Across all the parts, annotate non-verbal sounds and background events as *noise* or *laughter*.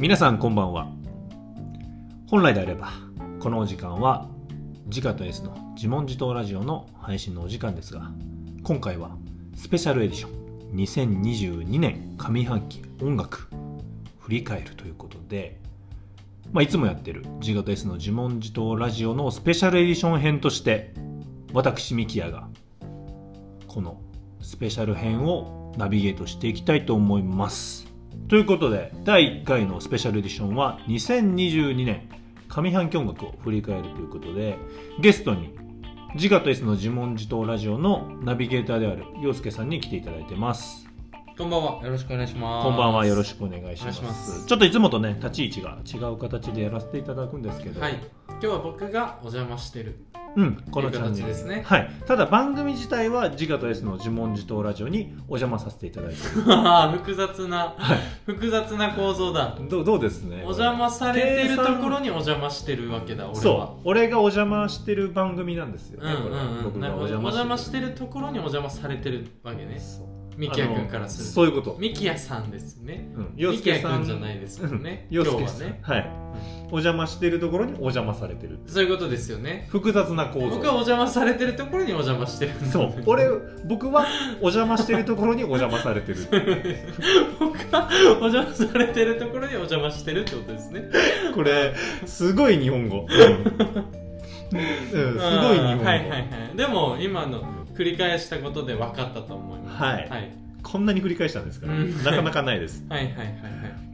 皆さんこんばんは。本来であればこのお時間は自家と S の自問自答ラジオの配信のお時間ですが今回はスペシャルエディション2022年上半期音楽振り返るということで、まあ、いつもやってる自家と S の自問自答ラジオのスペシャルエディション編として私ミキヤがこのスペシャル編をナビゲートしていきたいと思います。ということで第1回のスペシャルエディションは2022年上半期音楽を振り返るということでゲストに自我と S の自問自答ラジオのナビゲーターである陽介さんに来ていただいてます。こんばんは。よろしくお願いします。こんばんはよろししくお願いしますますちょっといつもとね立ち位置が違う形でやらせていただくんですけど、はい。今日は僕がお邪魔してる。うん、このチャンネルという形ですねはい、ただ番組自体は自我と S の自問自答ラジオにお邪魔させていただいてる *laughs* 複雑な、複雑な構造だ。どうどうですねお邪魔されてるところにお邪魔してるわけだ、俺は。そう俺がお邪魔してる番組なんですよね、うんうんこれうん。僕がお邪魔してるところにお邪魔されてるわけね。そうミキヤ君からすると。そういうこと。ミキヤさんですね。うん。洋ミキヤ君じゃないですもん。ね。洋今日はね。はい。お邪魔してるところにお邪魔されてる。そういうことですよね。複雑な構造。僕はお邪魔されてるところにお邪魔してるそう。俺僕はお邪魔してるところにお邪魔されてる。*laughs* 僕はお邪魔されてるところにお邪魔してるってことですね。これすごい日本語、うん。うん。*laughs* すごい日本語、はいはいはい。でも今の繰り返したことで分かったと思います。はい。はい。こんなに繰り返したんですから、うん。なかなかないです。*laughs* はいはいはいはい。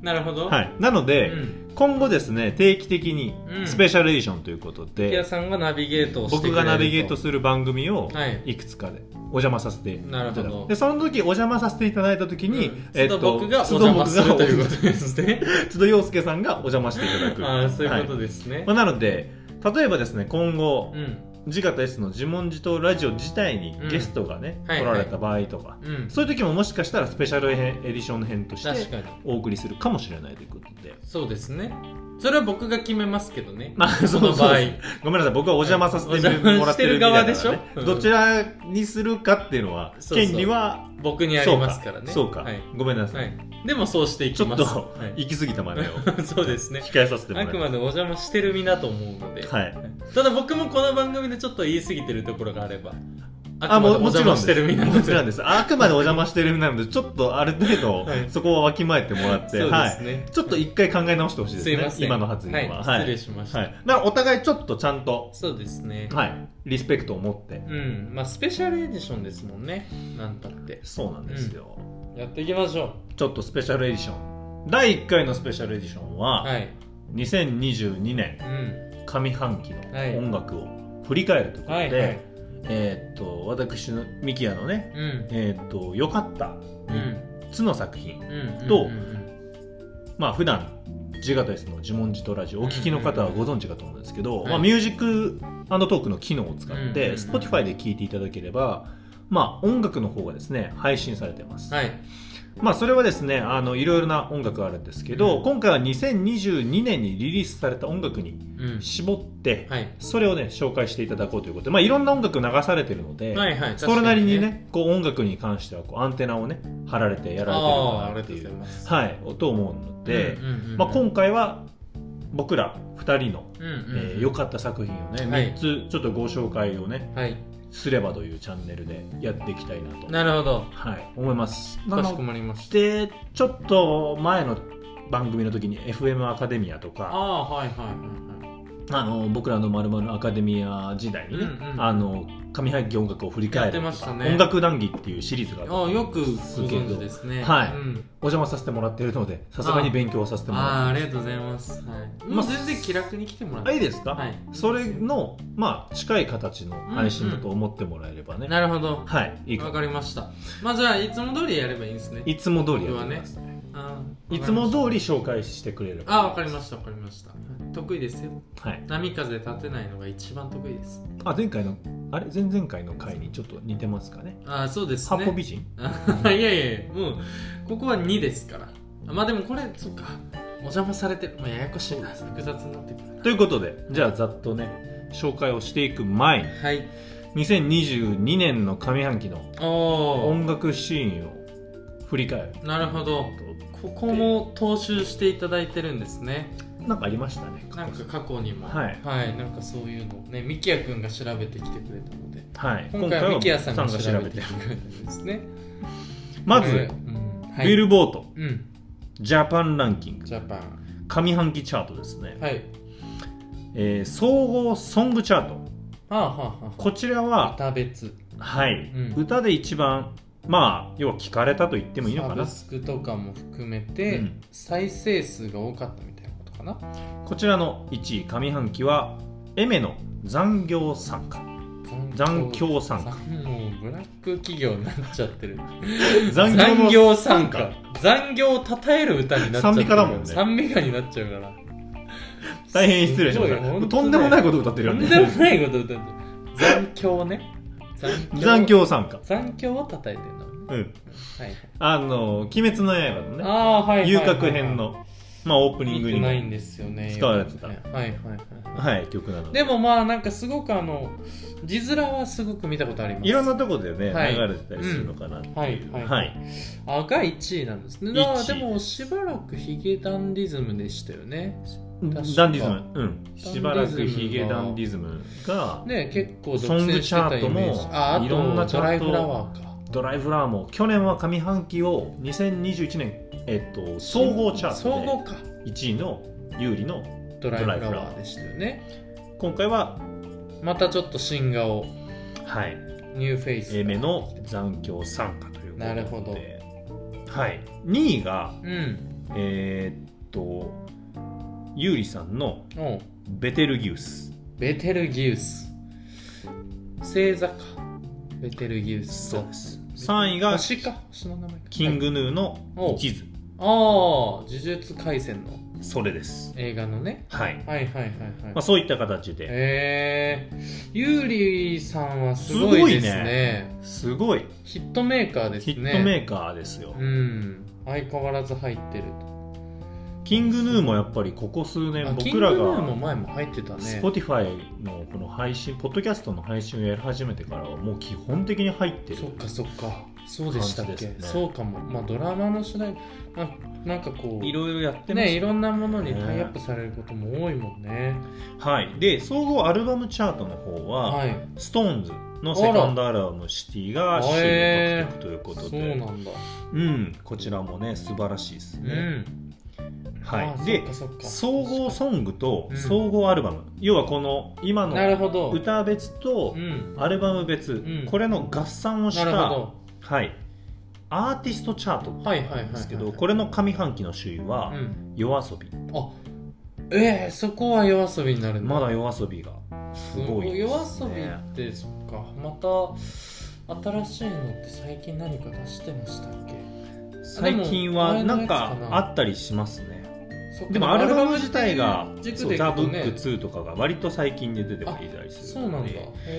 なるほど。はい。なので、うん。今後ですね定期的にうん。スペシャルエディションということ木屋で、さんがナビゲートを僕がナビゲートする番組をはい。いくつかでお邪魔させていただくなるほど。でその時お邪魔させていただいた時に、うん。都度僕がお邪魔するということですね。*laughs* 都度陽介さんがお邪魔していただく。ああそういうことはですね。まあ、なので例えばですね今後、うん自我と S の自問自答ラジオ自体にうんゲストがね、はい来られた場合とか、うん。そういう時ももしかしたらスペシャルエディション編としてお送りするかもしれないということで。そうですね。それは僕が決めますけどね。まあその場合。ごめんなさい。僕はお邪魔させてもらってるね。側でしょ？うん。どちらにするかっていうのは権利は僕にありますからね。そうか、はい。ごめんなさい、はいでもそうしていきます。ちょっとはい。行き過ぎたまでを。*laughs* そうですね。控えさせてもらいまあくまでお邪魔してる身だと思うので、すはい。ただ僕もこの番組でちょっと言い過ぎてるところがあればあももちろんしてる身なのでもちろんです。あくまでお邪魔してる身なのでちょっとある程度、はい。そこはわきまえてもらってはい。ちょっと一回考え直してほしいですね。すい今の発言は、はい、失礼しました、はい、だからお互いちょっとちゃんと、そうですね。はい、リスペクトを持って、うん。まあスペシャルエディションですもんね。なんたって。そうなんですよ、やっていきましょちょっとスペシャルエディション。第1回のスペシャルエディションうは、はい。2022年うん。上半期はい。の音楽を振り返るということで、はいはい。えーっと私のミキヤのねうん。えーっと良かったうん。3つの作品うんとうんうん。まあ普段自我と エス の自問自答ラジオお聞きの方はご存知かと思うんですけど、はい。まあ、ミュージックトークの機能を使って、うんうんうん。Spotify で聴いていただければ、まあ、音楽の方がですね配信されてます、はい。まあ、それはですねあのいろいろな音楽があるんですけど、うん。今回は2022年にリリースされた音楽にうん。絞って、はい。それをね紹介していただこうということで、まあ、いろんな音楽流されてるので、はいはいそれなりにねこう音楽に関してはこうアンテナをね張られてやられてるあのかなっていうはい、と思うので、うんうんうんうん。まあ、今回は僕ら2人のうんうんうん。えー良、かった作品をね、はい。3つちょっとご紹介をねはいすればというチャンネルでやっていきたいなと、なるほど。はい、思います。なかしこのまりました。でちょっと前の番組の時に FM アカデミアとあかあはいはいはいはいあの僕らのまるまるアカデミア時代にね、うんうんあの上半期音楽を振り返るとかやってましたね。音楽談義っていうシリーズがああよくご存知ですね。はい。うん。お邪魔させてもらっているのでさすがに勉強させてもらってああありがとうございます、はい、もう全然気楽に来てもらってあいいですか、はい。それのまあ近い形の配信だと思ってもらえればね、なるほど。はいわかりました。まあじゃあいつも通りやればいいんですね。いつも通りやってます、あいつもり通り紹介してくれればあわかりましたわかりました。得意ですよ。はい。波風立てないのが一番得意です。あ前回のあれ？前々回の回にちょっと似てますかね？あそうです八ね方美人？あ *laughs* いやいやいやもうここは2ですから。まあでもこれそっか。お邪魔されてる、まあ、ややこしいな。複雑になってくるな。ということでじゃあざっとね紹介をしていく前にはい。2022年の上半期の音楽シーンを振振り返る。なるほどここも踏襲していただいてるんですね。なんかありましたね。なんか過去にも。はい。なんかそういうのねみきやくんが調べてきてくれたので。はい。今回はみきやさんが調べてきてくれたんですね。まず、うん。はい。ビルボート。うん。ジャパンランキング。ジャパン。上半期チャートですね、はい。えー総合ソングチャート。はあはあはあ。こちらは、歌別。はい。うん。歌で一番まあ要は聞かれたと言ってもいいのかサなブスクとかも含めて、うん。再生数が多かったみたいなことかな。こちらの1位上半期はエメの残業参加。残響参加。もうブラック企業になっちゃってる。残残業業参加。残業を称える歌になっちゃってる。賛美歌だもんね。賛美歌になっちゃうから。大変失礼しました。とんでもないこと歌ってるよね。とんでもないこと歌ってる。残響ね残響。参加。残響を称えてるのうん。はいあの「鬼滅の刃」のね。ああはいはいはい。遊郭編のまあオープニングにもないんですよね使われてた。はいはいはいはい。曲なので。でもまあなんかすごくあの字面はすごく見たことあります。いろんなとこでねはい。流れてたりするのかなはいはい。はい。あが1位なんですね。1位。だからでもしばらくヒゲダンディズムでしたよね。ダンディズム。うん。しばらくヒゲダンディズムがね結構ソングチャートもああといろんなチャートドライフラワーか。ドライフラワーも去年は上半期を2021年えっと総合チャート総合か。で1位の優里のドライフラワーでしたよね。今回はまたちょっと新顔はい。ニューフェイス A 目の残響参加ということで。なるほど。はい。2位がうん。えーっと有利さんのおう。ベテルギウス。ベテルギウス。星座か。ベテルギウス。とす。3位が星か。星の名前か。キングヌーのお一途ああ呪術廻戦の。それです映画のね。はい、はいはいはいはい、まあ、そういった形で。えー、ゆうりさんはすごいですね。すごいヒットメーカーですヒねットメーカーですよ、うん。相変わらず入ってるキングヌーもやっぱりここ数年あキン僕らグヌーもが前も入ってたね。Spotify のこの配信ポッドキャストの配信をやり始めてからはもう基本的に入ってるそっかそっか。そうでしたっけ、ね。そうかも。まあドラマの主題ななんかこういろいろやってます。ねいろんなものにタイアップされることも多いもんね。はい。で総合アルバムチャートの方は、はい。SixTONES のセカンドアルバム「シティ」が首位を獲得ということそうで、なんだ。うん、こちらもね素晴らしいですね、うん。あはい、で総合ソングとうん。総合アルバム、要はこの今なるのほど。歌別とうん。アルバム別、ん。これの合算をしなた、はい、アーティストチャートはいはいはいはいなんですけど、これの上半期の首位はうん。夜遊び、あえー、そこは夜遊びになるんだ。まだ夜遊びがすごい夜です遊びねってそっか。また新しいのって最近何か出してましたっけ？最近はなんかあったりしますねでもアルバム自体が「軸そうザ・ブック2」とかが割と最近で出てはいたりすそうなんだ。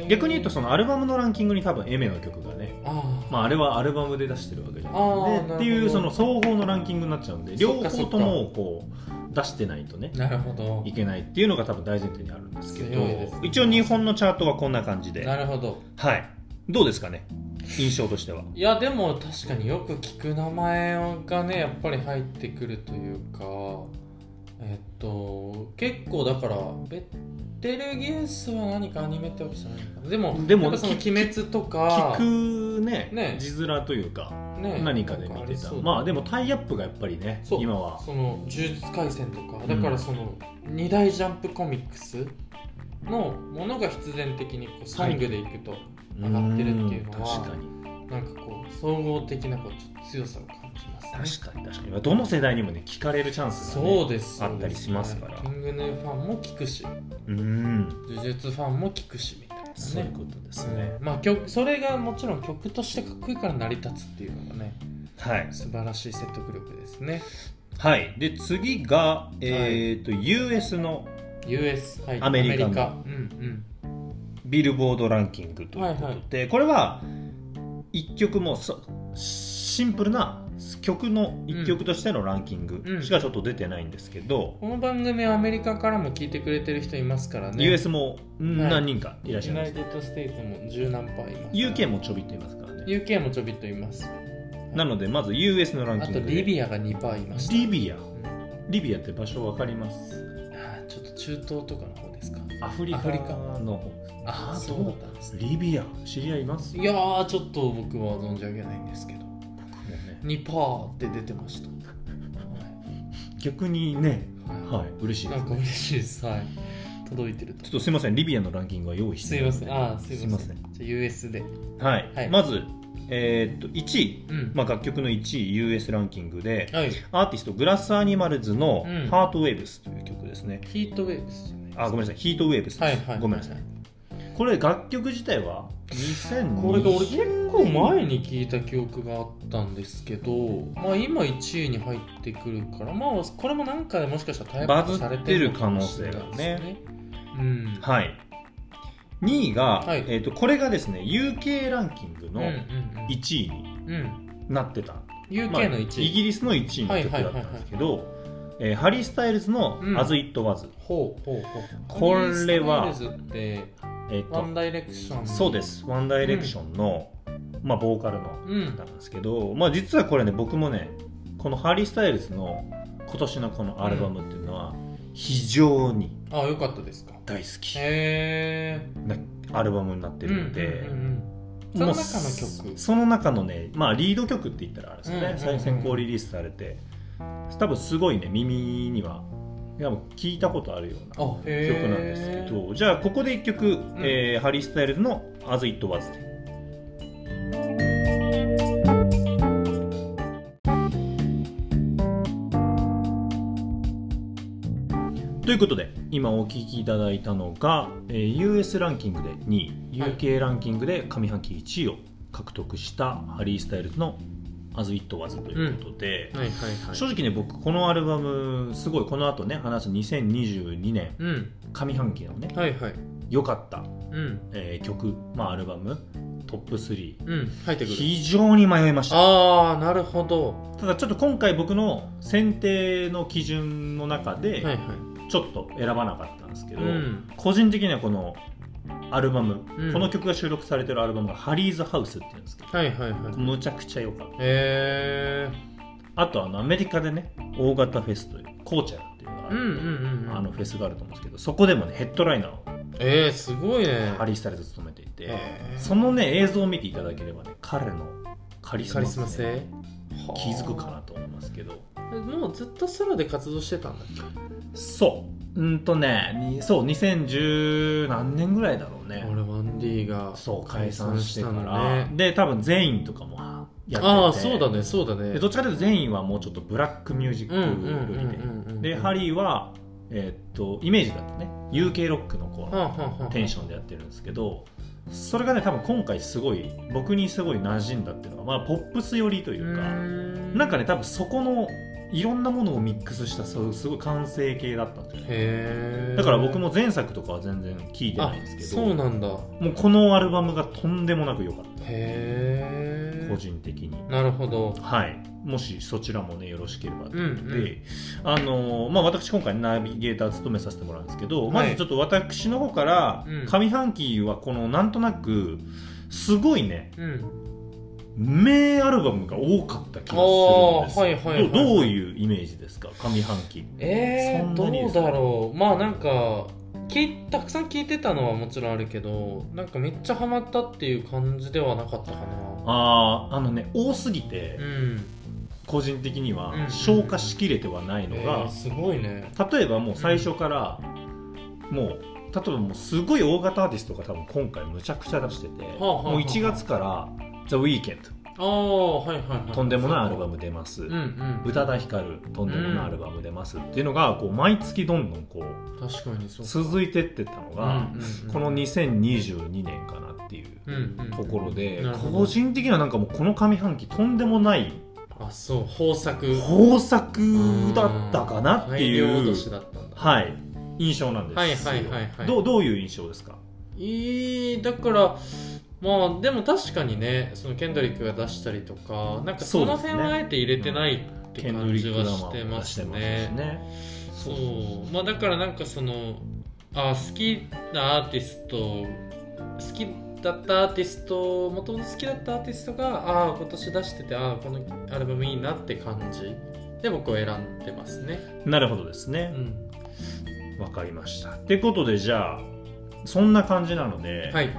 逆に言うとそのアルバムのランキングに多分エメの曲がねあー。まあ、あれはアルバムで出してるわけじゃないでっていうその総合のランキングになっちゃうんで両方ともこう出してないとねなるほど。いけないっていうのが多分大前提にあるんですけどね。一応日本のチャートはこんな感じで。なるほど。はい。どうですかね？印象としては。いやでも確かによく聞く名前がねやっぱり入ってくるというかえっと結構だからベテルギウスは何かアニメってわけじゃないのかな。でもでもそのき鬼滅とか聞くねね。字面というかね。何かで見てた。まあでもタイアップがやっぱりね今は。その呪術廻戦とか。うん。だからその二大ジャンプコミックスのものが必然的にこうソングでいくと上がってるっていうのはん確かに。なんかこう総合的なこうちょっと強さを感じますね。確かに確かに。どの世代にもね聞かれるチャンスが、ね、そうです。あったりしますから。キングヌーファンも聞くし。うん。呪術ファンも聞くしみたいなね。そういうことですね、うん。まあ曲それがもちろん曲としてかっこいいから成り立つっていうのがねはい。素晴らしい説得力ですね。はい、で次が、えーと US の US、はい、アメリカのうんビルボードランキングということで、これは1曲もそシンプルな曲の1曲としてのランキング。うん。しかちょっと出てないんですけど、この番組はアメリカからも聞いてくれてる人いますからね。US も何人かいらっしゃいます、 United States も十何パーいます。UK もちょびっといますからね。UK もちょびっといます、なのでまず US のランあキングで。とリビアが2%いましたリビア。うん。リビアって場所わかります？あーちょっと中東とかの方ですか？アフリカの方。ああそうだったんですねリビア知り合います？いやーちょっと僕は存じ上げないんですけど2%って出てました、は逆にねい。はい嬉しいですなんか嬉しいです。はい。届いてると。ちょっとすいません。リビアのランキングは用意してすいません。あーすいません。じゃあ US で。はい、はい。まずえーっと1位、うん。まあ、楽曲の1位 US ランキングではい。アーティストグラスアニマルズのうん「ハートウェーブス」という曲ですね、ヒートウェーブスじゃないですかあごめんなさい。ヒートウェーブスです、はいはい。ごめんなさいこれ楽曲自体は？2020これが俺結構前に聞いた記憶があったんですけど、まあ、今1位に入ってくるから、まあ、これもなんかでもしかしたらタイプされてる可能ね。うん。はい2位が、はいえー、とこれがですね UK ランキングのうんうん1位にうん。うん。なってた、まあ UK の1位。イギリスの1位の曲だったんですけど、えーハリー・スタイルズのうん「As It Was」ほうほうほう。これはえーとワンダイレクション。そうで。すワンダイレクションの、まあ、ボーカルのうん方。なんですけど、まあ、実はこれね僕もねこのハリー・スタイルズの今年のこのアルバムっていうのは非常にあ、よかったですか？大好きへなアルバムになってえ。るので、うんうんうんうんその中の曲？その中のね、まあ、リード曲って言ったらあれですよね、うんうんうん最先行リリースされて多分すごいね耳にはいやもう聞いたことあるような。曲なんですけど、じゃあここで一曲、えーハリー・スタイルズの「As It Was」でということで今お聴きいただいたのが、えー US ランキングで2位はい。UK ランキングで上半期1位を獲得したハリー・スタイルズの「As It Was」ということで、はいはいはい。正直ね僕このアルバムすごいこの後ね話す2022年うん。上半期のねはいはい。良かった、うん。えー曲、まあ、アルバムトップ3うん。入ってくる。非常に迷いましたああ、なるほど。ただちょっと今回僕の選定の基準の中ではいはい。ちょっと選ばなかったんですけど、うん。個人的にはこのアルバム、うんこの曲が収録されてるアルバムが「ハリーズ・ハウス」っていうんですけどはいはいはい。むちゃくちゃ良かったへえ。あとあのアメリカでね大型フェスというコーチャラっていうのがある、うんうんうんうん。あのフェスがあると思うんですけどそこでもねヘッドライナーをえー、すごいね。ハリー・スタイルズ務めていて、へーそのね映像を見ていただければね彼のカリスマ性スマ性気づくかなと思いますけどな。もうずっとソロで活動してたんだっけ？そう。うんとねにそう2010何年ぐらいだろうね。俺ワンディがそう解散してから、のね。で多分全員とかもやってて。ああそうだねそうだね。でどっちかというと全員はもうちょっとブラックミュージックうんうんうん寄りででハリーはえーっとイメージだとね。UK ロックのこうはあはあはあテンションでやってるんですけどそれがね多分今回すごい僕にすごい馴染んだっていうのが、まあ、ポップス寄りというか、ん。なんかね多分そこのいろんなものをミックスしたそうすごい完成形だったんじゃないへえだから僕も前作とかは全然聞いてないんですけどそうなんだ。へもうこのアルバムがとんでもなく良かった。え個人的に。なるほど。はい。もしそちらもねよろしければということで、うんうん。あのーまあ私今回ナビゲーター務めさせてもらうんですけど、はい。まずちょっと私の方からうん。上半期はこのなんとなくすごいねうん名アルバムが多かった気がするんです。はいはいはい。どどういうイメージですか？上半期。えー、そんなにどうだろう。まあなんかたくさん聞いてたのはもちろんあるけどなんかめっちゃハマったっていう感じではなかったかな。あーあのね多すぎてうん。個人的にはうん消化しきれてはないのえがー、すごいね。例えばもう最初から、もう例えばもうすごい大型アーティストが多分今回むちゃくちゃ出してて、あはあはあ。もう1月から「The Weeknd ああはいはいはい。とんでもないアルバム出ます、うんうん宇多田ヒカルとんでもないアルバム出ます。っていうのがこう毎月どんどんこう確かにそう続いてってったのが、うんうんうんこの2022年かなっていううんうんところで、なるほど。個人的にはなんかもうこの上半期とんでもないあそう豊作。豊作だったかなってい大量う落としだったんだ。はい。印象なんです。よはいはいはいはい。どうどういう印象ですか？いいだからまあでも確かにねそのケンドリックが出したりとかなんかその辺はあえて入れてないって感じはしてますね。ね。そう。まあだからなんかそのあ好きなアーティスト好きだったアーティストもともと好きだったアーティストがああ今年出しててああこのアルバムいいなって感じで僕は選んでますね。なるほどですうねん。わ、かりました。ってことでじゃあそんな感じなので、はい。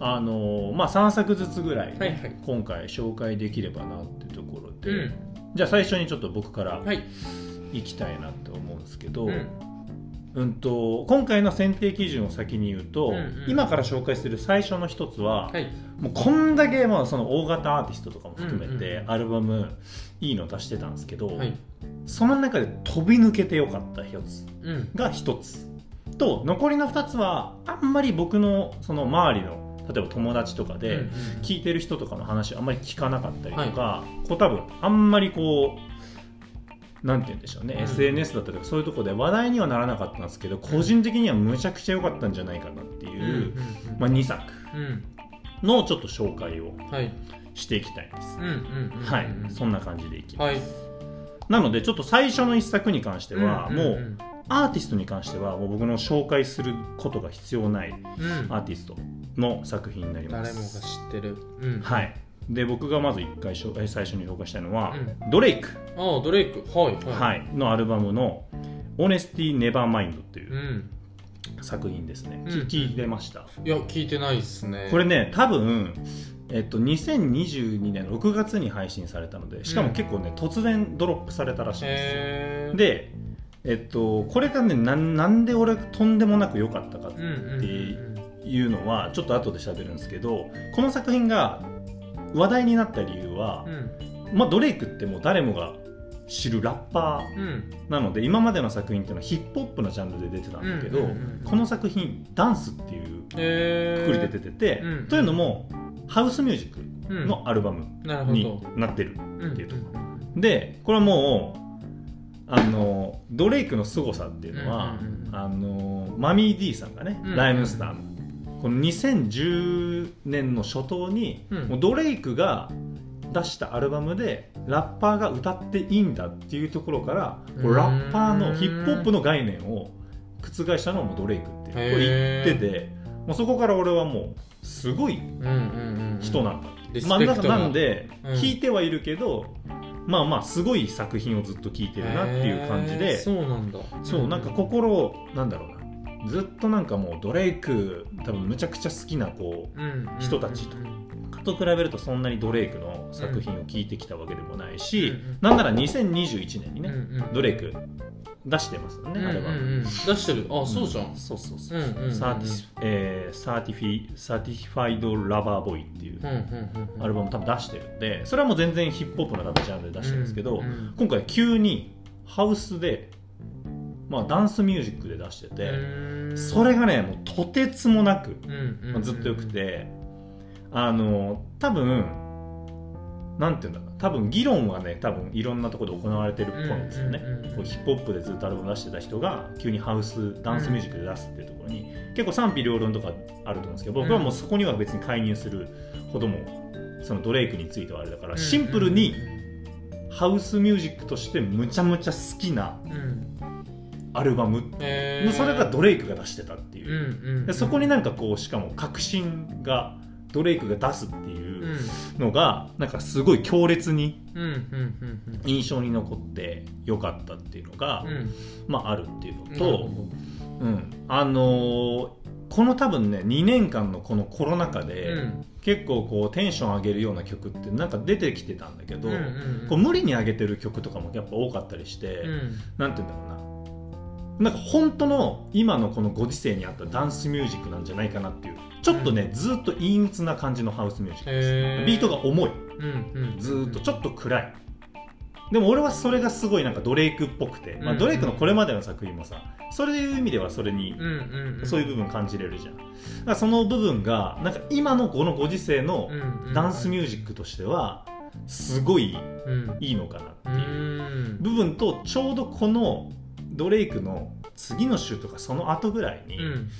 あのまあ3作ずつぐらい、ねはいはい。今回紹介できればなっていうところうで、ん。じゃあ最初にちょっと僕からはい。いきたいなって思うんですけど、うん。うんと今回の選定基準を先に言うと、うんうん。今から紹介する最初の一つは、はい。もうこんだけまあその大型アーティストとかも含めうんてうん。アルバムいいの出してたんですけど、はい。その中で飛び抜けてよかった一つうん。が一つと残りの二つはあんまり僕のその周りの例えば友達とかで、うん聞いてる人とかの話をあんまり聞かなかったりとか、こう多分あんまりこうなんて言うんでしょうね、うん。SNS だったりとかそういうところで話題にはならなかったんですけど個人的にはむちゃくちゃ良かったんじゃないかなっていう、うんうんまあ、2作うん。のちょっと紹介をはい。していきたいです、はい。そんな感じでいきます、はいなのでちょっと最初の1作に関しては、んんもうアーティストに関してはもう僕の紹介することが必要ないうん。アーティストの作品になりま誰もがす知ってる。うん。はい。で僕がまず1回しょえ最初に紹介したいのは、うドレイク、ああドレイク。はいはい。はい、のアルバムの「Honesty Nevermind」っていううん。作品ですね、うん。聞いてました？いや聞いてないっすね。これね多分えっと、2022年の6月に配信されたのでしかも結構ね、突然ドロップされたらしいんですよ。で、えっと、これがねなんなんで俺とんでもなく良かったかっうんうんうんていうのはちょっと後で喋るんですけどこの作品が話題になった理由はう、ん。まあ、ドレイクってもう誰もが知るラッパーうん。なので今までの作品っていうのはヒップホップのジャンルで出てたんだけど、うんうんうんこの作品ダンスっていうくくりで出てて、うん。というのもハウスミュージックのアルバムにど。なってるうんっていうとこでこれはもうあのドレイクの凄さっていうのは、あのマミー D さんがね、うんライムスターのこの2010年の初頭に、うん。もうドレイクが出したアルバムでラッパーが歌っていいんだっていうところからラッパーのヒップホップの概念を覆したのはもうドレイクってこれ言っててもうそこから俺はもうすごいうんう。んうん人なんだっていう、リスまあ、なんでうん。聞いてはいるけど、まあまあすごい作品をずっと聞いてるなっていう感じで。そうなんだ。そうなんか心をなんだろうな。ずっとなんかもうドレイク多分むちゃくちゃ好きなこううん人たちと。と比べるとそんなにドレイクの作品を聞いてきたわけでもないし、うんうんなんなら2021年にね、うんうん。ドレイク出してますよね、うんあれは。うんうん。出してる。あそうじゃん。そうそうそう。う。んうんうん。 Certi えー Certifi Certified Lover Boy っていううんうんうんアルバム多分出してるんでそれはもう全然ヒップホップの多分ジャンルで出してるんですけど、うんうん今回急にハウスで、まあ、ダンスミュージックで出してて、うんそれがねもうとてつもなく、うんうんうん。まあずっとよくてあの多分なんていうんだろう。な多分議論はね多分いろんなところで行われてるっぽいんですよね、ヒップホップでずっとアルバム出してた人が急にハウスダンスミュージックで出すっていうところに、結構賛否両論とかあると思うんですけど僕はもうそこには別に介入するほどもそのドレイクについてはあれだから、シンプルにハウスミュージックとしてむちゃむちゃ好きなアルバム、へー。それがドレイクが出してたっていう。でそこになんかこうしかも確信がドレイクが出すってういうん。のがなんかすごい強烈にうんうんうん印象に残ってよかったっていうのが、うん。うんまああるっていうのと、ほうん、あのーこの多分ね2年間のこのコロナ禍どで、うん。結構こうテンション上げるような曲ってなんか出てきてたんだけど、うんうんこう無理に上げてる曲とかもやっぱ多かったりして、うん。なんて言うんだろうな。なんか本当の今のこのご時世に合ったダンスミュージックなんじゃないかなっていうちょっとね、ずっと陰鬱な感じのハウスミュージックです。ビートが重い。うんうんずーっとちょっと暗い。でも俺はそれがすごいなんかドレイクっぽくて、まあ、うん。ドレイクのこれまでの作品もさそれいう意味ではそれにそういう部分感じれるじゃん。だからその部分がなんか今のこのご時世のダンスミュージックとしてはすごいうん。いいのかなってう。いうん。部分とちょうどこのドレイクの次の週とかその後ぐらいに、うん。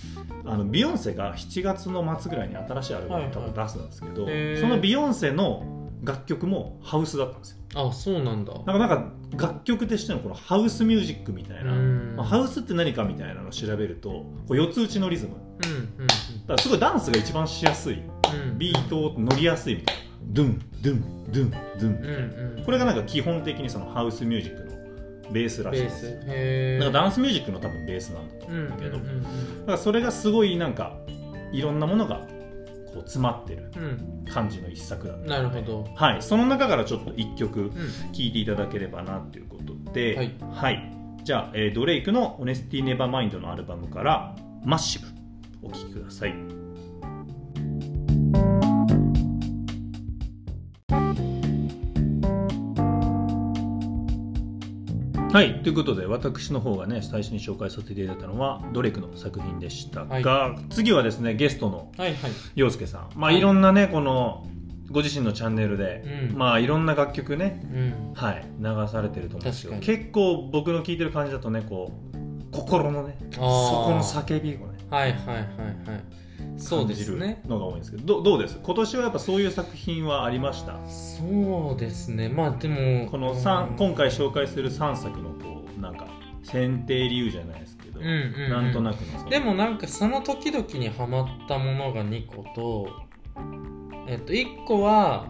あのビヨンセが7月の末ぐらいに新しいアルバムを多分出すんですけど、はいはいそのビヨンセの楽曲もハウスだったんですよ。あそうなんだ。なんかなんか楽曲としてのこのハウスミュージックみたいな、うん。まあ、ハウスって何かみたいなのを調べるとこう四つ打ちのリズム。うんうん。だからすごいダンスが一番しやすい。うん。うんビート乗りやすいみたいな。ドゥンドゥンドゥンドゥンうんうん。これがなんか基本的にそのハウスミュージックのベースらしいです。なんかダンスミュージックの多分ベースなんだと思ううんんだけど、うんだからそれがすごいなんかいろんなものがこう詰まってるうん。感じの一作だったうんなるほど。はい。その中からちょっと1曲うん。聴いていただければなということで。はい、はい。じゃあ、えードレイクの「オネスティ・ネバーマインド」のアルバムから「マッシブ」お聴きくださいはい。ということで私の方がね最初に紹介させていただいたのはドレイクの作品でしたが、次はですねゲストのはいはい。陽介さん。まあ、はい。い、ろんなねこのご自身のチャンネルで、うん。まあいろんな楽曲ねうん。はい流されてると思うんですけど結構僕の聞いてる感じだとねこう心のねそこの叫びをね。はいはいはいはい感じねるのが多いんですけど。どどうです？今年はやっぱそういう作品はありました？そうですね。まあでもこのうん。三今回紹介する3作のこうなんか選定理由じゃないですけど、うんうんうん。なんとなくでもなんかその時々にハマったものが2個とえっと1個は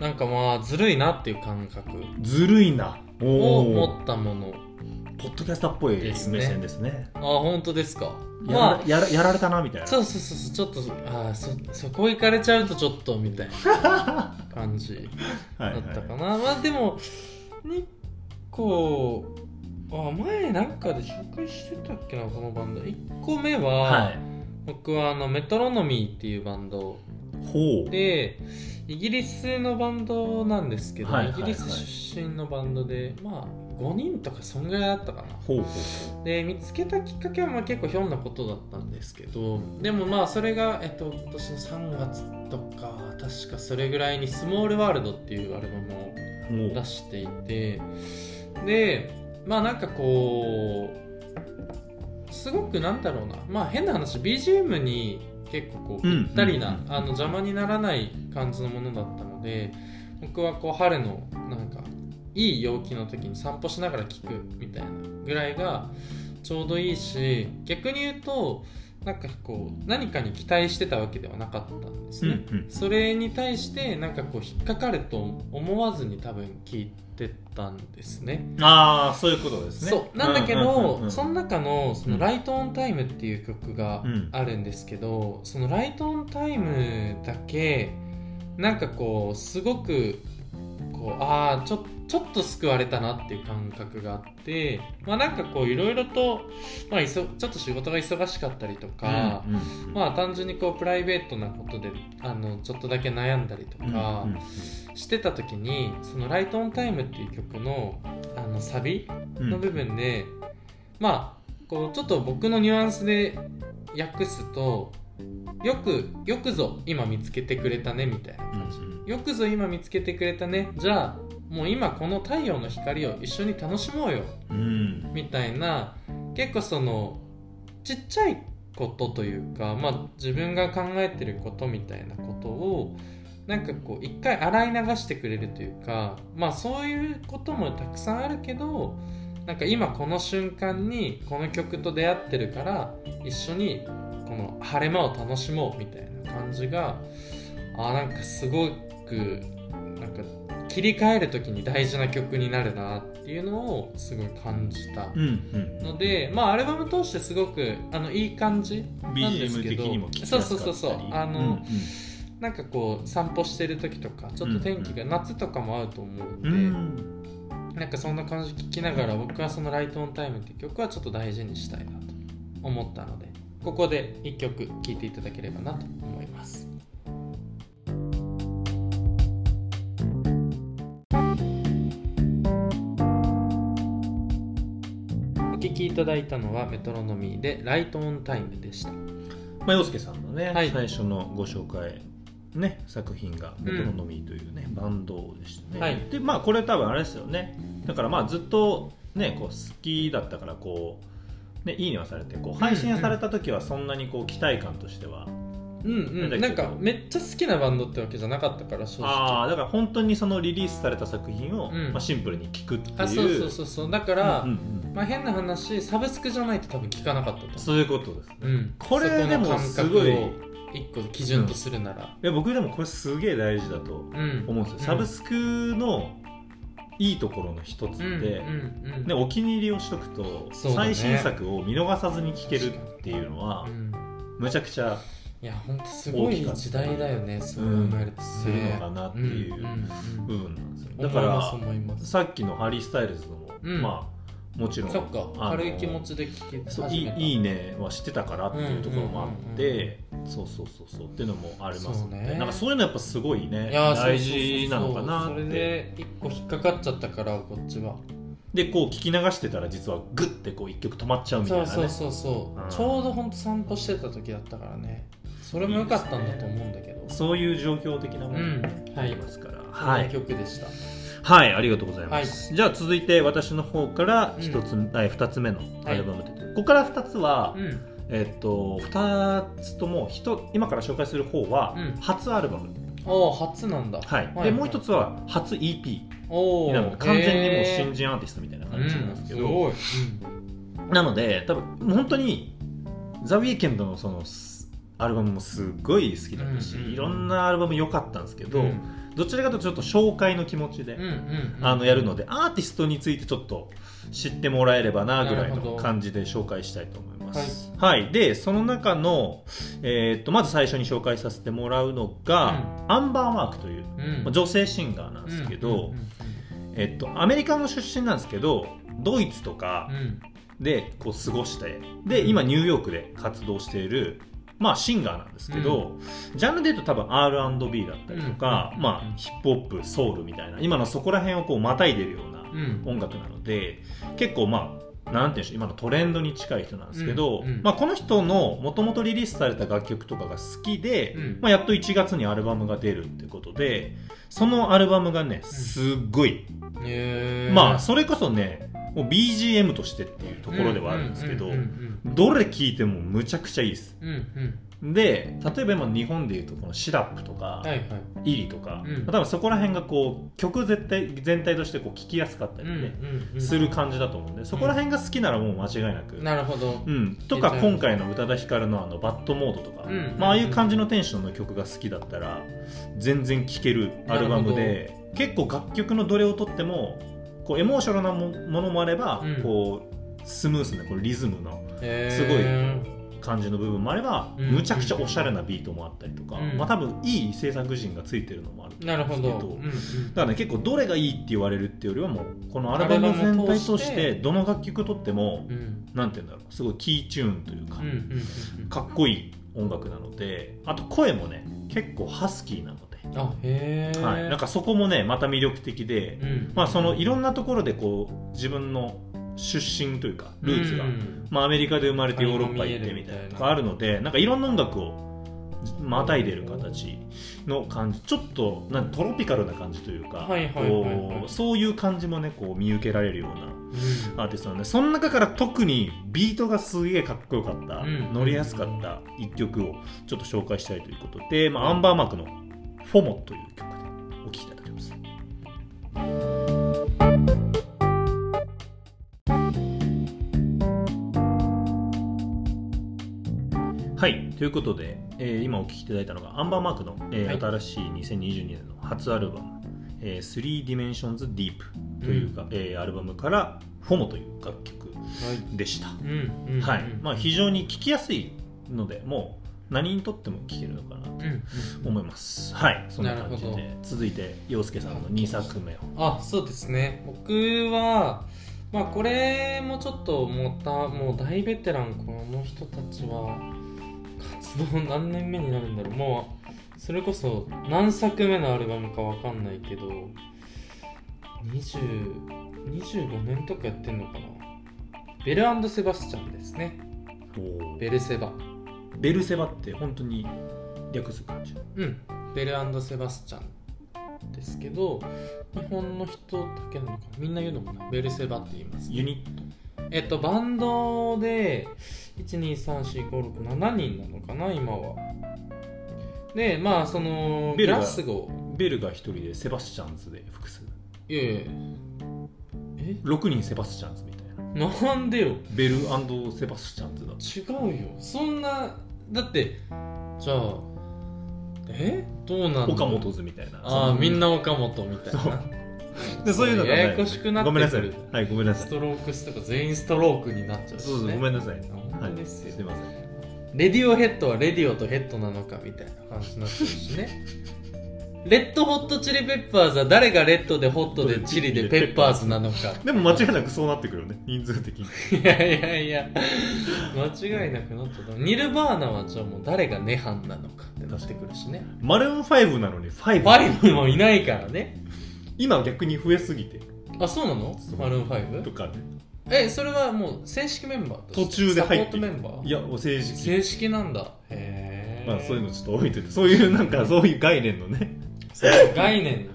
なんかまあずるいなっていう感覚。ずるいな。おをお持ったものポッドキャスターっぽい目ですね。線ですね。あ本当ですか。やら,、まあやらやられたなみたいな。そうそうそうそうちょっとあーそそこ行かれちゃうとちょっとみたいな *laughs* 感じはいはい。だったかな、まあでも2個あ前なんかで紹介してたっけなこのバンド。1個目は、はい。僕はあのメトロノミーっていうバンド。ほう。でイギリスのバンドなんですけど、はいはいはい。イギリス出身のバンドでまあ5人とかそんぐらいだったかな。ほうほうで見つけたきっかけはまあ結構ひょんなことだったんですけどでもまあそれが、えっと、今年の3月とか確かそれぐらいに「スモールワールド」っていうアルバムを出していてでまあなんかこうすごくなんだろうな。まあ変な話 BGM に結構こううんぴったりな、うん。あの邪魔にならない感じのものだったので僕はこう春のなんかいい陽気の時に散歩しながら聴くみたいなぐらいがちょうどいいし逆に言うとなんかこう何かに期待してたわけではなかったんですね、うんうんそれに対してなんかこう引っかかると思わずに多分聞いてたんですね。ああそういうことですね。そう。なんだけうんうんうんど、うん。その中の「そのうん。ライト・オン・タイム」っていう曲がうんあるんですけど、その「ライト・オン・タイム」だけなんかこうすごくこうああちょちょっと救われたなっていう感覚があってまあなんかこういろいろと、まあ、いそちょっと仕事が忙しかったりとか、うんうんうん。まあ単純にこうプライベートなことであのちょっとだけ悩んだりとかしてた時に「そのライト・オン・タイム」っていう曲のあのサビうん。の部分で、まあこうちょっと僕のニュアンスで訳すと「よくよくぞ今見つけてくれたね」みたいな感じ、うんうん。よくぞ今見つけてくれたねじゃあもう今この太陽の光を一緒に楽しもうよ。うん。みたいな結構そのちっちゃいことというか、まあ、自分が考えてることみたいなことをなんかこう一回洗い流してくれるというかまあそういうこともたくさんあるけどなんか今この瞬間にこの曲と出会ってるから一緒にこの晴れ間を楽しもうみたいな感じがあなんかすごくなんか切り替える時に大事な曲になるなっていうのをすごい感じた。うんうん。のでまあアルバム通してすごくあのいい感じなんですけど。そうそうそうそう。あの、うん。うんなんかこう散歩してる時とかちょっと天気が夏とかも合うと思うんで、うん。なんかそんな感じ聞きながら僕はその「ライト・オン・タイム」っていう曲はちょっと大事にしたいなと思ったのでここで1曲聴いていただければなと思いますきいただいたのはメトロノミーで「ライト・オン・タイム」でした。まあ、洋介さんのね、はい。最初のご紹介、ね、作品がメトロノミーというね、バンドでしたね、はい。でまあこれ多分あれですよね。だからまあずっとねこう好きだったからこうねいいねはされてこう配信された時はそんなにこう期待感としては、うんうん。なんかめっちゃ好きなバンドってわけじゃなかったから正直。ああだから本当にそのリリースされた作品を、うん。まあ、シンプルに聴くっていう。あそうそうそうそう。だから、うんうんまあ、変な話サブスクじゃないと多分聞かなかったと。思そういうことですね。う、うん、これでもすごい一個基準とするなら。いや僕でもこれすげえ大事だとうん。思うんですよ、サブスクのいいところの一つって、うんうんうんでお気に入りをしとくと、ね。最新作を見逃さずに聴けるっていうのはうん。むちゃくちゃいや本当すごい時代だよねそう考えるとするのかなっていう部分なんですよ、うんだからさっきのハリー・スタイルズのも、うん。まあもちろんそっか軽い気持ちで聞けそいいいいねはしてたからっていうところもあって、そうそうそうそうっていうのもありますそうね。なんかそういうのやっぱすごいね大事なのかなそうそれってで一個引っかかっちゃったからこっちは。でこう聞き流してたら実はグッてこう一曲止まっちゃうみたいなね。そうそうそうそう、うん。ちょうど本当散歩してた時だったからねそれも良かったんだと思うんだけど。そういう状況的なものうん。もあはいりますから、このはい、曲でした、はい、ありがとうございます、じゃあ続いて私の方から一つ、うはい、2つ目のアルバムという。こここから2つは、うん。えっと2つとも今から紹介する方はうん。初アルバム、おお初なんだ。はい。でもう一つは初 EP なるの。で完全にもう新人アーティストみたいな感じなんですけど、うん、すなので多分本当にザ・ウィーケンドのそのすアルバムもすっごい好きだったし、うんうんうん。いろんなアルバム良かったんですけど、うん。どちらかというとちょっと紹介の気持ちで、うんうんうんあのやるのでアーティストについてちょっと知ってもらえればなぐらいの感じで紹介したいと思います。はい、でその中の、えーっとまず最初に紹介させてもらうのが、アンバー・マークといううん。女性シンガーなんですけど、えっと、アメリカの出身なんですけどドイツとかでこう過ごしてで今ニューヨークで活動している、まあ、シンガーなんですけど、ジャンルで言うと多分 R&B だったりとか、うん。まあ、ヒップホップソウルみたいな今のそこら辺をこうまたいでるようなうん。音楽なので結構まあなんていうんでしょう今のトレンドに近い人なんですけど、うん。うん。まあ、この人のもともとリリースされた楽曲とかが好きで、うん。まあ、やっと1月にアルバムが出るってことでそのアルバムがねすっごい、へー。まあそれこそねもう BGM としてっていうところではあるんですけど、どれ聴いてもむちゃくちゃいいです。うんうん。うんで例えば今日本でいうとこのシラップとか、はいはい。イリとか、うん。多分そこら辺がこう曲絶対全体としてこう聴きやすかったりね、うんする感じだと思うんでそこら辺が好きならもう間違いなく、なるほど。うん、とか今回の宇多田ヒカルのあのバッドモードとか、うんまあああいう感じのテンションの曲が好きだったら全然聴けるアルバムで結構楽曲のどれをとってもこうエモーショナルなもものもあれば、うん。こうスムースなこうリズムのすごい感じの部分もあれば、うん。むちゃくちゃおしゃれなビートもあったりとか、うん。まあ多分いい制作陣がついてるのもあるなるほうんですけど。ど。うんうん。だからね結構どれがいいって言われるっていうよりはもうこのアルバム全体としてどの楽曲とってもうん。なんて言うんだろうすごいキーチューンというか、うんうんうんかっこいい音楽なのであと声もね結構ハスキーなの。で、あへえはい、なんかそこもねまた魅力的で、うん。まあそのいろんなところでこう自分の出身というかルーツが、うんまあ、アメリカで生まれてヨーロッパ行ってみたいなとかあるのでなんかいろんな音楽をまたいでる形の感じ。ちょっとなんトロピカルな感じというかはいはいはいはい。こうそういう感じもねこう見受けられるようなうん。アーティストなんでその中から特にビートがすげえかっこよかった、うん。乗りやすかった一曲をちょっと紹介したいということで、まあ、アンバーマークの「フォモ」という曲でお聴きいただきます。はいということで、えー今お聴きいただいたのがアンバーマークの、えーはい。新しい2022年の初アルバム「えー、3 Dimensions Deep」というか、えーアルバムから「フォモ」という楽曲はいでした、うんうんはいうん。まあ、非常に聴きやすいのでもう何にとっても聴けるのかなとうん。思います、はい。そんな感じで。続いて陽介さんの2作目を。あそうですね。僕はまあこれもちょっともうた。もう大ベテランこの人たちは活動何年目になるんだろう。もうそれこそ何作目のアルバムかわかんないけど20 25年とかやってんのかな。ベルセバスチャンですね。ベルセバベルセバって本当に略す感じ。うん。ベルセバスチャンですけど日本の人だけなのかな？みんな言うのかなベルセバって言います、ユニット。えっとバンドで1234567人なのかな？今は。でまあそのグベルがラスゴベルが1人でセバスチャンズで複数。ーいやいや。え？6人セバスチャンズみたいな。なんでよ。ベルセバスチャンズだ違うよ。そんなだってじゃあえ？どうなんだ岡本図みたいな。ああみんなな岡本みたいな。でそういうのがややこしくなってくる。ごめんなさい。はいごめんなさい。ストロークスとか全員ストロークになっちゃうし、ね、そうそうごめんなさい。本当ですよ、すいません。レディオヘッドはレディオとヘッドなのかみたいな感じになってるしねレッドホットチリペッパーズは誰がレッドでホットでチリでペッパーズなのか。*laughs* でも間違いなくそうなってくるよね。人数的に。いやいやいや。間違いなくなっちゃった。ニルバーナはじゃあもう誰が涅槃なのかってなってくるしね。マルーン5なのに5 five もいないからね。今逆に増えすぎて。あそうなの？マルーン 5? とかね。えそれはもう正式メンバー途中で入って。サポートメンバー？いやお正式。正式なんだ。へえまあそういうのちょっと置いといて。そういうなんかそういう概念のねそう概念によ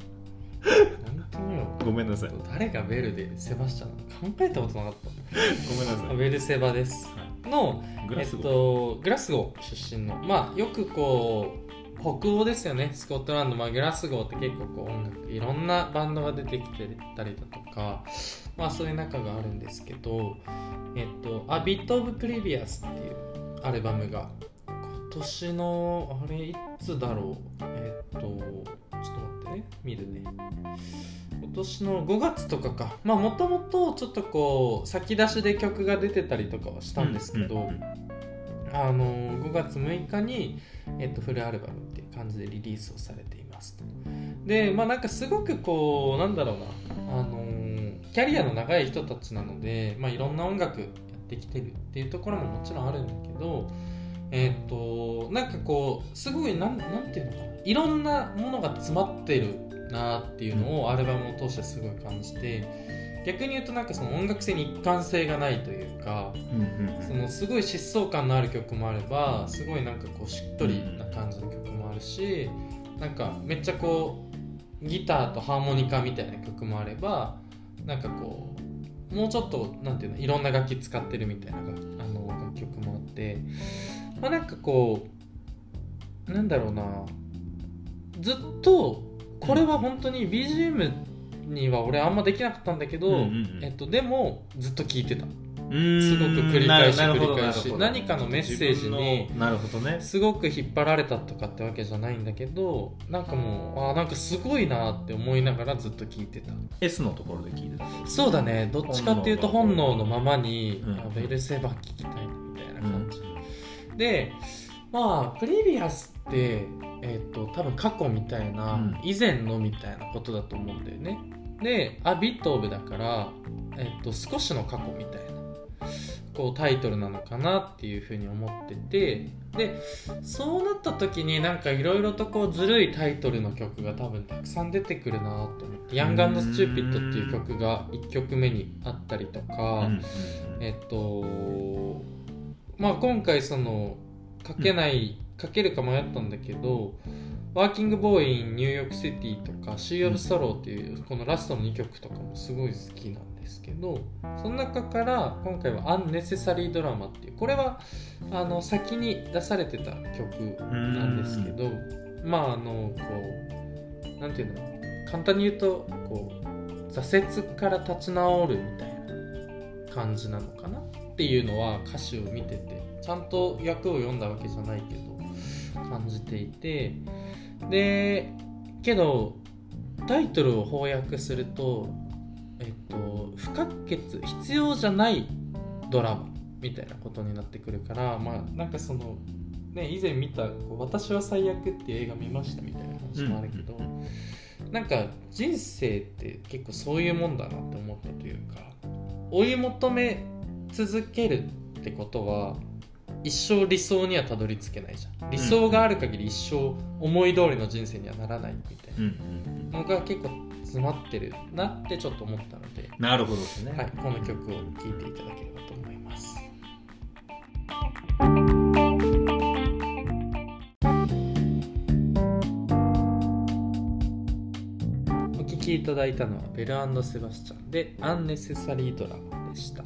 ごめんなさい。誰がベルでセバスチャン考えたことなかっごめんなさたベルセバです。のえっい。グラスゴー。とグラスゴー出身の。まあよくこう北欧ですよね。スコットランド、まあ、グラスゴーって結構こう音楽いろんなバンドが出てきてたりだとか。まあそういう中があるんですけど。えっと「A Bit of Previous」っていうアルバムが今年のあれいつだろう？えっとちょっと待ってね見るね。今年の5月とかか。まあもともとちょっとこう先出しで曲が出てたりとかはしたんですけど、うんうんうんあの5月6日に、えっと、フルアルバムっていう感じでリリースをされていますと。でまあなんかすごくこうなんだろうな。あのキャリアの長い人たちなので、まあ、いろんな音楽やってきてるっていうところももちろんあるんだけどえっとなんかこうすごいなんなんていうのかないろんなものが詰まってるなっていうのをアルバムを通してすごい感じて逆に言うとなんかその音楽性に一貫性がないというかそのすごい疾走感のある曲もあればすごいなんかこうしっとりな感じの曲もあるしなんかめっちゃこうギターとハーモニカみたいな曲もあればなんかこうもうちょっとなんていうのいろんな楽器使ってるみたいな楽あの楽曲もあってまあなんかこうなんだろうなずっとこれは本当に BGM には俺あんまできなかったんだけど、うんうんうんえっと、でもずっと聴いてた。すごく繰り返し繰り返し。何かのメッセージに自分のなるほどね。すごく引っ張られたとかってわけじゃないんだけどなんかもうあーなんかすごいなって思いながらずっと聞いてた。S のところで聞いてた。そうだね。どっちかっていうと本本能のままに、うん。あベルセバ聞きたいなみたいな感じ、でまあプレビアスってえっ、と多分過去みたいな、うん。以前のみたいなことだと思うんだよね。で「アビット・オブ」だから、えっと少しの過去みたいなこうタイトルなのかなっていうふうに思っててでそうなった時になんかいろいろとこうずるいタイトルの曲が多分たくさん出てくるなと思って「Young Stupid」っていう曲が1曲目にあったりとか、うん。えっとまあ今回その書けない、書けるか迷ったんだけど「Working Boy in New York City」とか「Sea of Sorrow」っていうこのラストの2曲とかもすごい好きなんですけどその中から今回は「Unnecessary Drama」っていうこれはあの先に出されてた曲なんですけどまああのこうなんていうの簡単に言うとこう挫折から立ち直るみたいな感じなのかなっていうのは歌詞を見ててちゃんと訳を読んだわけじゃないけど感じていてでけどタイトルを翻訳するとえっと不可欠必要じゃないドラマみたいなことになってくるからまあなんかそのね以前見たこう「私は最悪」っていう映画見ましたみたいな話もあるけど、なんか人生って結構そういうもんだなって思ったというか追い求め続けるってことは一生理想にはたどり着けないじゃん。理想がある限り一生思い通りの人生にはならないみたいなのが結構詰まってるなってちょっと思ったので、なるほどですね、はい、この曲を聴いていただければと思います。お聴きいただいたのはベルセバスチャンで「アンネセサリードラマ」でした。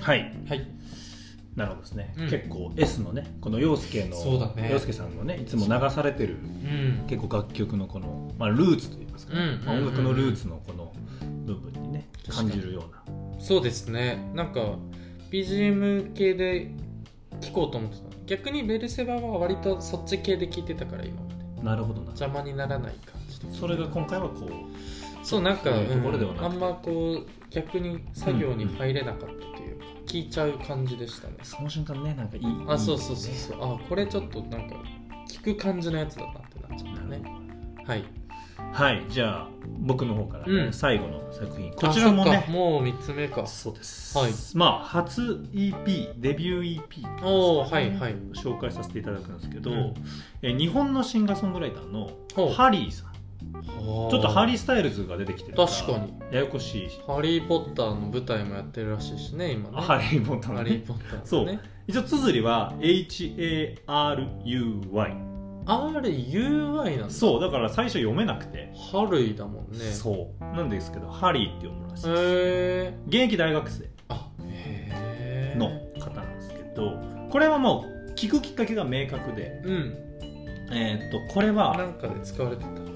はい。はいなるほどですね、うん。結構 S のねこの陽介のね。陽介さんのねいつも流されてるうん。結構楽曲のこの、まあ、ルーツといいますか。ね、うんまあ音楽のルーツのこの部分にね感じるような。そうですね。なんか BGM 系で聴こうと思ってたの。逆にベルセバは割とそっち系で聞いてたから今まで。なるほどな。邪魔にならない感じでそれが今回はこうそうなんかあんまこう逆に作業に入れなかったというか、聞いちゃう感じでしたね。その瞬間ねなんかいいあそうそうそうそう。あこれちょっとなんか聞く感じのやつだなってなっちゃったね。はい。はいじゃあ僕の方からね、うん。最後の作品。こちらもねもう3つ目か。そうです、はい。まあ初 EP デビュー EP おおはいはい。紹介させていただくんですけど、うん。え日本のシンガーソングライターのハリーさんちちょっとハリー・スタイルズが出てきてるから確かに。ややこしいハリー・ポッターの舞台もやってるらしいしね今ね。ハリー・ポッターのハリー・ねポッター、ね、そう。一応綴りは HARUY RUI なんだ。そうだから最初読めなくて、ハルイだもんね。そう。なんですけどハリーって読むらしいです。へえ現役大学生。あへえの方なんですけどこれはもう聞くきっかけが明確で。うん。えーっとこれなは、んかで使われてた。えー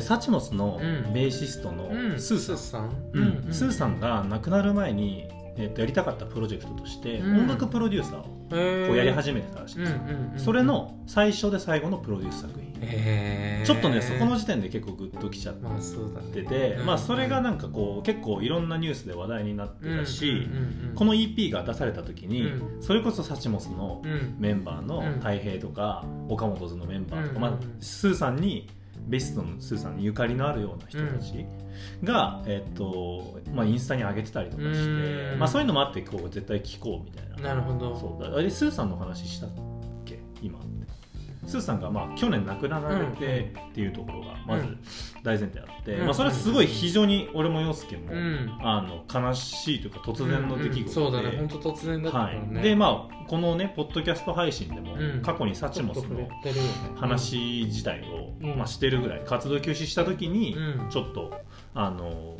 サチモスのうん。ベーシストのうん。スーさん、うん。スーさんが亡くなる前に、えーっとやりたかったプロジェクトとして、うん。音楽プロデューサーをこうやり始めてたらしいんうんですよ、うんうんそれの最初で最後のプロデュース作品、ちょっとねそこの時点で結構グッときちゃっまあそうだね。てて、うんまあ、それがなんかこう結構いろんなニュースで話題になってたし、うんうんうんうん。この EP が出された時に、うそれこそサチモスのうんメンバーのうん。太平とか、岡本図のメンバーとか、うん。まあ、スーさんにベストのスーさんにゆかりのあるような人たちが、えっとまあ、インスタに上げてたりとかして、うん。まあ、そういうのもあってこう絶対聞こうみたいな。なるほど。そう。だあれスーさんの話したっけ？今スーさんがまあ去年亡くなられてっていうところがまず大前提あって、うん。まあ、それはすごい非常に俺も陽介も、うん。あの悲しいというか突然の出来事で、そうだね。本当突然だったかはらね、い、でまあこのねポッドキャスト配信でも、うん。過去にサチモスの話自体を、うん。まあ、してるぐらい活動休止した時に、うん。ちょっとあの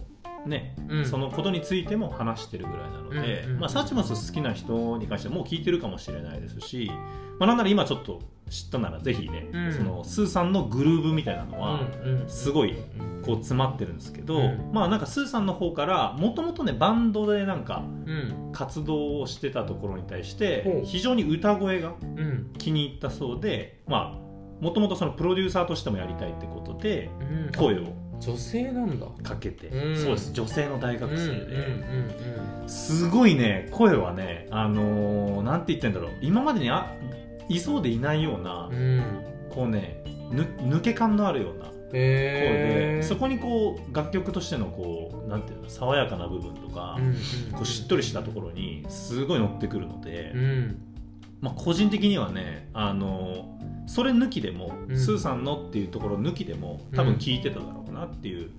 ね、うん。そのことについても話してるぐらいなので、まあ、サチモス好きな人に関してはもう聞いてるかもしれないですし、まあ、なんなら今ちょっと知ったならぜひね、うん。そのスーさんのグルーブみたいなのは、うんうんすごいうんこう詰まってるんですけど、うん。まあなんかスーさんの方からもともとねバンドでなんかうん。活動をしてたところに対しほてう。非常に歌声がうん。気に入ったそうでまあもともとそのプロデューサーとしてもやりたいってことでうん。声を女性なんだ。かけて、うん。そうです。女性の大学生で、うんうん。すごいね声はねあのーなんて言ってんだろう。今までにあいそうでいないような、うん。うんこうねぬ抜け感のあるような声でそこにこう楽曲としてのこうなんていうの爽やかな部分とか、こうしっとりしたところにすごい乗ってくるので、うん。まあ、個人的にはねあのそれ抜きでも、うん。スーさんのっていうところ抜きでも多分聴いてただろうなっていう、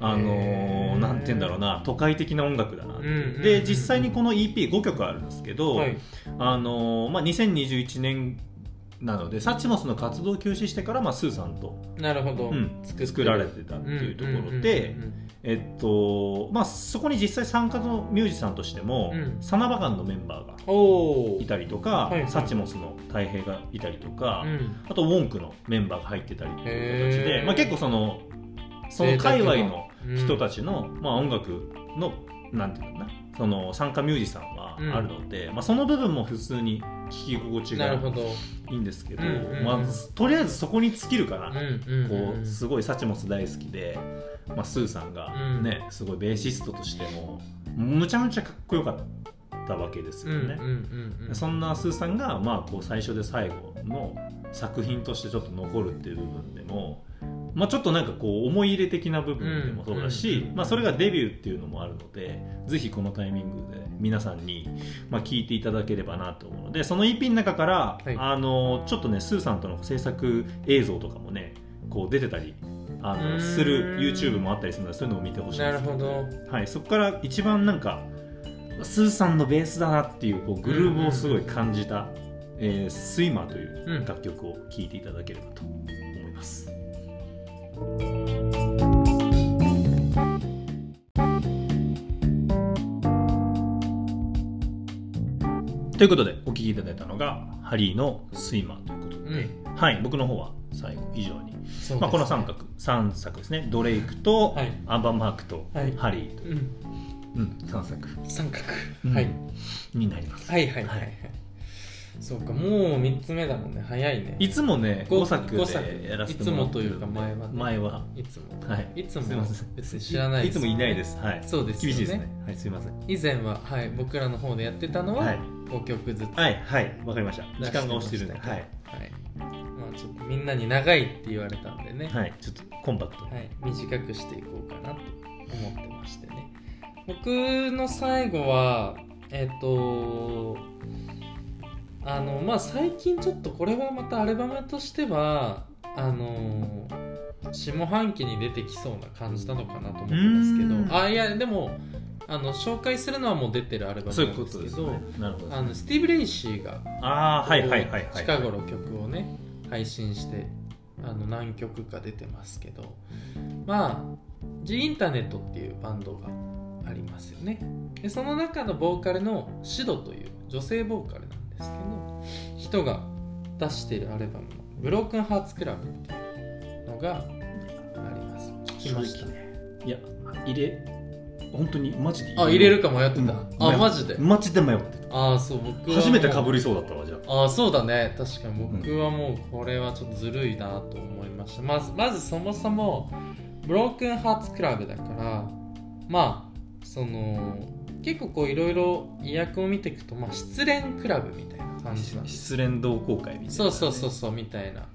あのなんて言うんだろうな都会的な音楽だなう。うんうんうんで実際にこの EP5 曲あるんですけど、はい。あのまあ、2021年なのでサチモスの活動を休止してから、まあ、スーさんと、なるほど。うん作作られてたっていうところで、えっとまあ、そこに実際参加のミュージシャンとしても、うん。サナバガンのメンバーがいたりとか、はいはい。サチモスの太平がいたりとか、うん。あとウォンクのメンバーが入ってたりっていう形で、まあ、結構そのその界隈の人たちちの、まあ、音楽のなんていうのかな。その参加ミュージシャンはあるので、まあ、その部分も普通に聴き心地がいいんですけど、うんうんうん。まあ、とりあえずそこに尽きるかな、うんうんこうすごいサチモス大好きで、まあ、スーさんがね、すごいベーシストとしてもむちゃむちゃかっこよかったわけですよね。うんうんうんうん。そんなスーさんが、まあ、こう最初で最後の作品としてちょっと残るっていう部分でも、まあ、ちょっとなんかこう思い入れ的な部分でもそうだし、うんうんまあ、それがデビューっていうのもあるのでぜひこのタイミングで皆さんに、まあ、聞いていただければなと思うのでその EP の中から、はい。あのちょっとねスーさんとの制作映像とかもねこう出てたりあのする YouTube もあったりするのでそういうのを見てほしいんなるほど。はい、そこから一番なんかスーさんのベースだなっていうこうグルーブをすごい感じた「えースイマー」という楽曲を聴いていただければと。ということでお聴きいただいたのがハリーの「スイマー」ということで、うん。はい、僕の方は最後以上に、ね。まあ、この3作三作ですね。ドレイクと、はい。アンバーマークと、はい。ハリーと。いううん。うん、3作。三角。うん。はい。になります。はいはいはいはいそうかもう3つ目だもんね。早いね。いつもねご5作でやらせてもらっていつもというか前はね。前は。いつもはい。いつも。別に知らないいつもいないです。はい。そうですよね。厳しいですね。はいすいません。以前は、はい、僕らの方でやってたのははい。5曲ずつ。はいはい。わかりました。出時間が押してるんで。はい。はい。まあ、ちょっとみんなに長いって言われたんでね、はい。ちょっとコンパクト。にはい、短くしていこうかなと思ってましてね。僕の最後はえっ、とあのまあ最近ちょっとこれはまたアルバムとしてはあの下半期に出てきそうな感じなのかなと思ってますけど。あいやでもあの紹介するのはもう出てるアルバムなんですけど。あのスティーブ・レイシーがああーはいはいはいはい。近頃曲をね配信してあの何曲か出てますけど。まあ G インターネットっていうバンドがありますよね。でその中のボーカルのシドという女性ボーカルなんですけど人が出しているアルバムの「ブロークンハーツクラブ」っていうのがあります。聞きました。ねいや入れ本当にマジで。あ入れるか迷ってた、うん。あマジで？マジで迷ってああそう僕初めてかぶりそうだったわじゃあ。ああそうだね。確かに僕はもうこれはちょっとずるいなと思いました。まずまずそもそもブロークンハーツクラブだからまあその結構こういろいろ意訳を見ていくと、まあ、失恋クラブみたいな感じなん失恋同好会みたいなね、そうそうそうそうみたいな。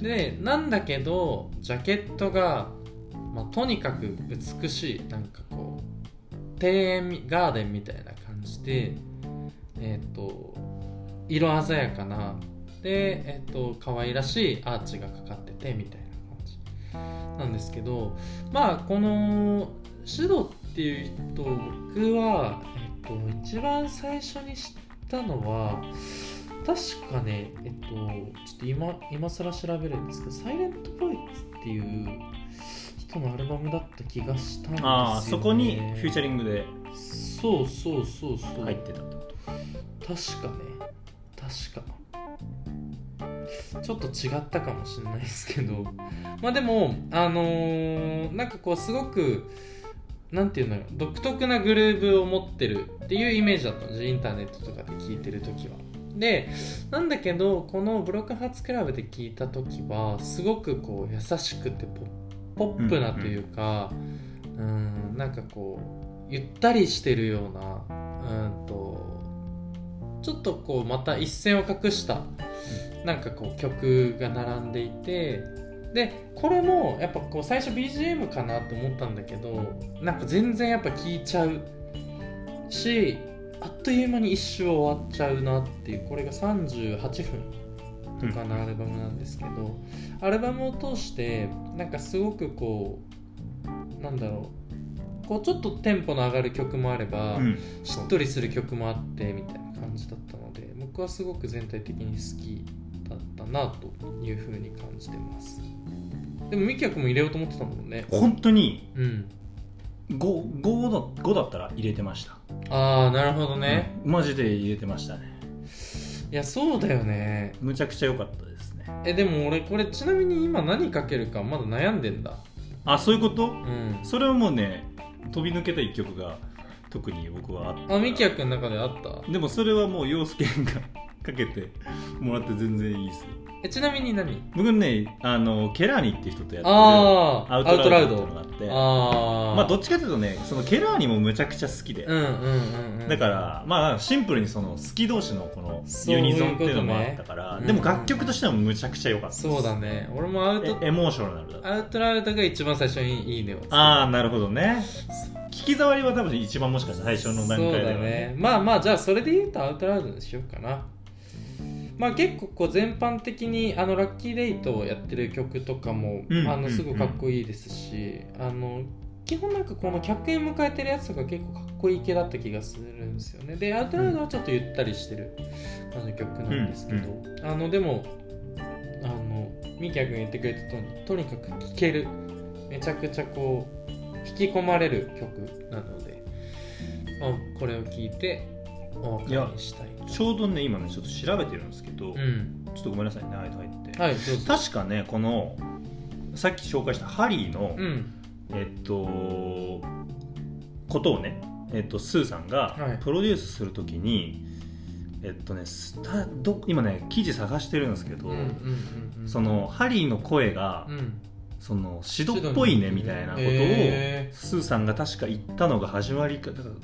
でなんだけどジャケットが、まあ、とにかく美しいなんかこう庭園みガーデンみたいな感じでえっ、と色鮮やかなでえっ、と可愛らしいアーチがかかっててみたいな感じなんですけどまあこのシドっていう人僕は、えっと一番最初に知ったのは確かねえっとちょっと今今更調べるんですけど「サイレントボイスっていう人のアルバムだった気がしたんですよ、ね、ああそこにフューチャリングでそうそうそうそう。入ってたと？確かね。確か。ちょっと違ったかもしれないですけど。まあでもあのーなんかこうすごくなんていうのよ。独特なグルーブを持ってるっていうイメージだったんですインターネットとかで聞いてる時は。でなんだけどこのブロックハーツクラブで聞いた時はすごくこう優しくてポップなというかうんなんかこうゆったりしてるようなうんとちょっとこうまた一線を画したなんかこう曲が並んでいてでこれもやっぱこう最初 BGM かなと思ったんだけどなんか全然やっぱ聴いちゃうしあっという間に一周終わっちゃうなっていうこれが38分とかのアルバムなんですけど、アルバムを通してなんかすごくこうなんだろうこうちょっとテンポの上がる曲もあれば、うん。しっとりする曲もあってみたいな感じだったので僕はすごく全体的に好きだったなというふうに感じてますでもミキヤ君も入れようと思ってたもんね。本当に？うん。5, 5, だ5だったら入れてました。ああなるほどね、うん。マジで入れてましたね。いやそうだよね。むちゃくちゃ良かったですね。えでも俺これちなみに今何かけるかまだ悩んでんだ。あそういうこと？うん。それはもうね飛び抜けた一曲が特に僕はあった。あミキヤ君の中であった？でもそれはもう陽介が *laughs* かけてもらって全然いいですよえちなみに何？僕ねあのケラーニっていう人とやってるあーアウトラウドっていうのがあってああまあどっちかというとねそのケラーニもむちゃくちゃ好きで、うんうんうんうん。だからまあシンプルにその好き同士のこのユニゾンっていうのもあったから、ねでも楽曲としてはむちゃくちゃ良かったです。そうだね。俺もアウトえエモーショナルだアウトラウドが一番最初にいいねをああなるほどね。聞き障りは多分一番もしかしたら最初の段階ではそうだね。まあまあじゃあそれで言うとアウトラウドにしようかなまあ結構こう全般的にあのラッキーデイトをやってる曲とかも、うん。うん。あのすごいかっこいいですし、あの基本なんかこの100円迎えてるやつとか結構かっこいい系だった気がするんですよね。でアウトラウドはちょっとゆったりしてるあの曲なんですけど、あのでもあのミキヤ君が言ってくれたとおりとにかく聴ける。めちゃくちゃこう引き込まれる曲なので、まあ、これを聞いてお別れにしたいとちょうどね今ねちょっと調べてるんですけど、うん。ちょっとごめんなさいね間入って、はい確かねこのさっき紹介したハリーの、うん。えっとことをね、えっと、スーさんがはい。プロデュースするときに、えっとねスタど今ね記事探してるんですけど、そのハリーの声が、うん。そのシドっぽいねみたいなことを、へスーさんが確か言ったのが始まりかだから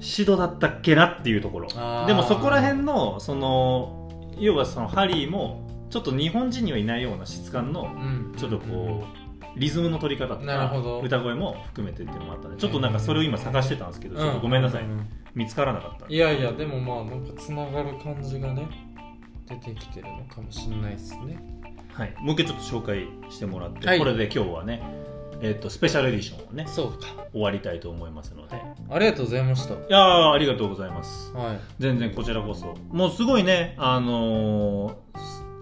シドだったっけなっていうところ。でもそこら辺のその要はそのハリーもちょっと日本人にはいないような質感のうん。ちょっとこうリズムの取り方とか歌声も含めてっていうのもあったん。でちょっとなんかそれを今探してたんですけどちょっとごめんなさい、見つからなかった。いやいやでもまあなんかつながる感じがね出てきてるのかもしれないですね。はい、もう一回ちょっと紹介してもらって、はい。これで今日はね、えっとスペシャルエディションをねそうか。終わりたいと思いますので。い。ありがとうございました。やーありがとうございます。はい。全然こちらこそ。もうすごいねあのー、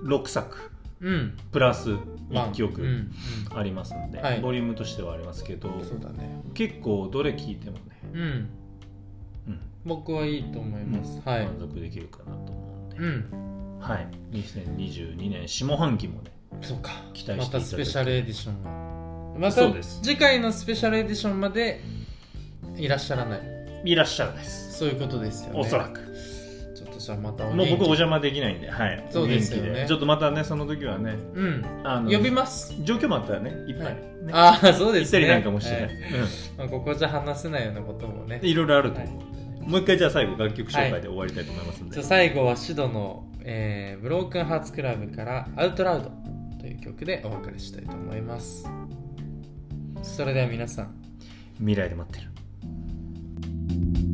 6作うん。プラスまあ1曲うん。ありますんで、はい。ボリュームとしてはありますけどうんそうだね。結構どれ聴いてもね、うん。うん。僕はいいと思います、はい。満足できるかなと思うんで、うん。はい、2022年下半期もねそうか。期待していただいて。またスペシャルエディションがまたそうです。次回のスペシャルエディションまでいらっしゃらない。いらっしゃるです。そういうことですよね。おそらく。ちょっとじゃあまたおもう僕お邪魔できないんで、はい、そうですよね。お元気ちょっとまたねその時はね。うん。あの呼びます。状況もあったらね。いっぱい、はい。ね。ああそうですね。行ったりなんかもしてね、はい。まあ、ここじゃ話せないようなこともね。うんいろいろあると思う。んでね、もう一回じゃあ最後楽曲紹介で終わりたいと思いますんで、じゃあ最後はシドの、えーブロークンハーツクラブから「アウトラウド」という曲でお別れしたいと思いますそれでは皆さん。未来で待ってる。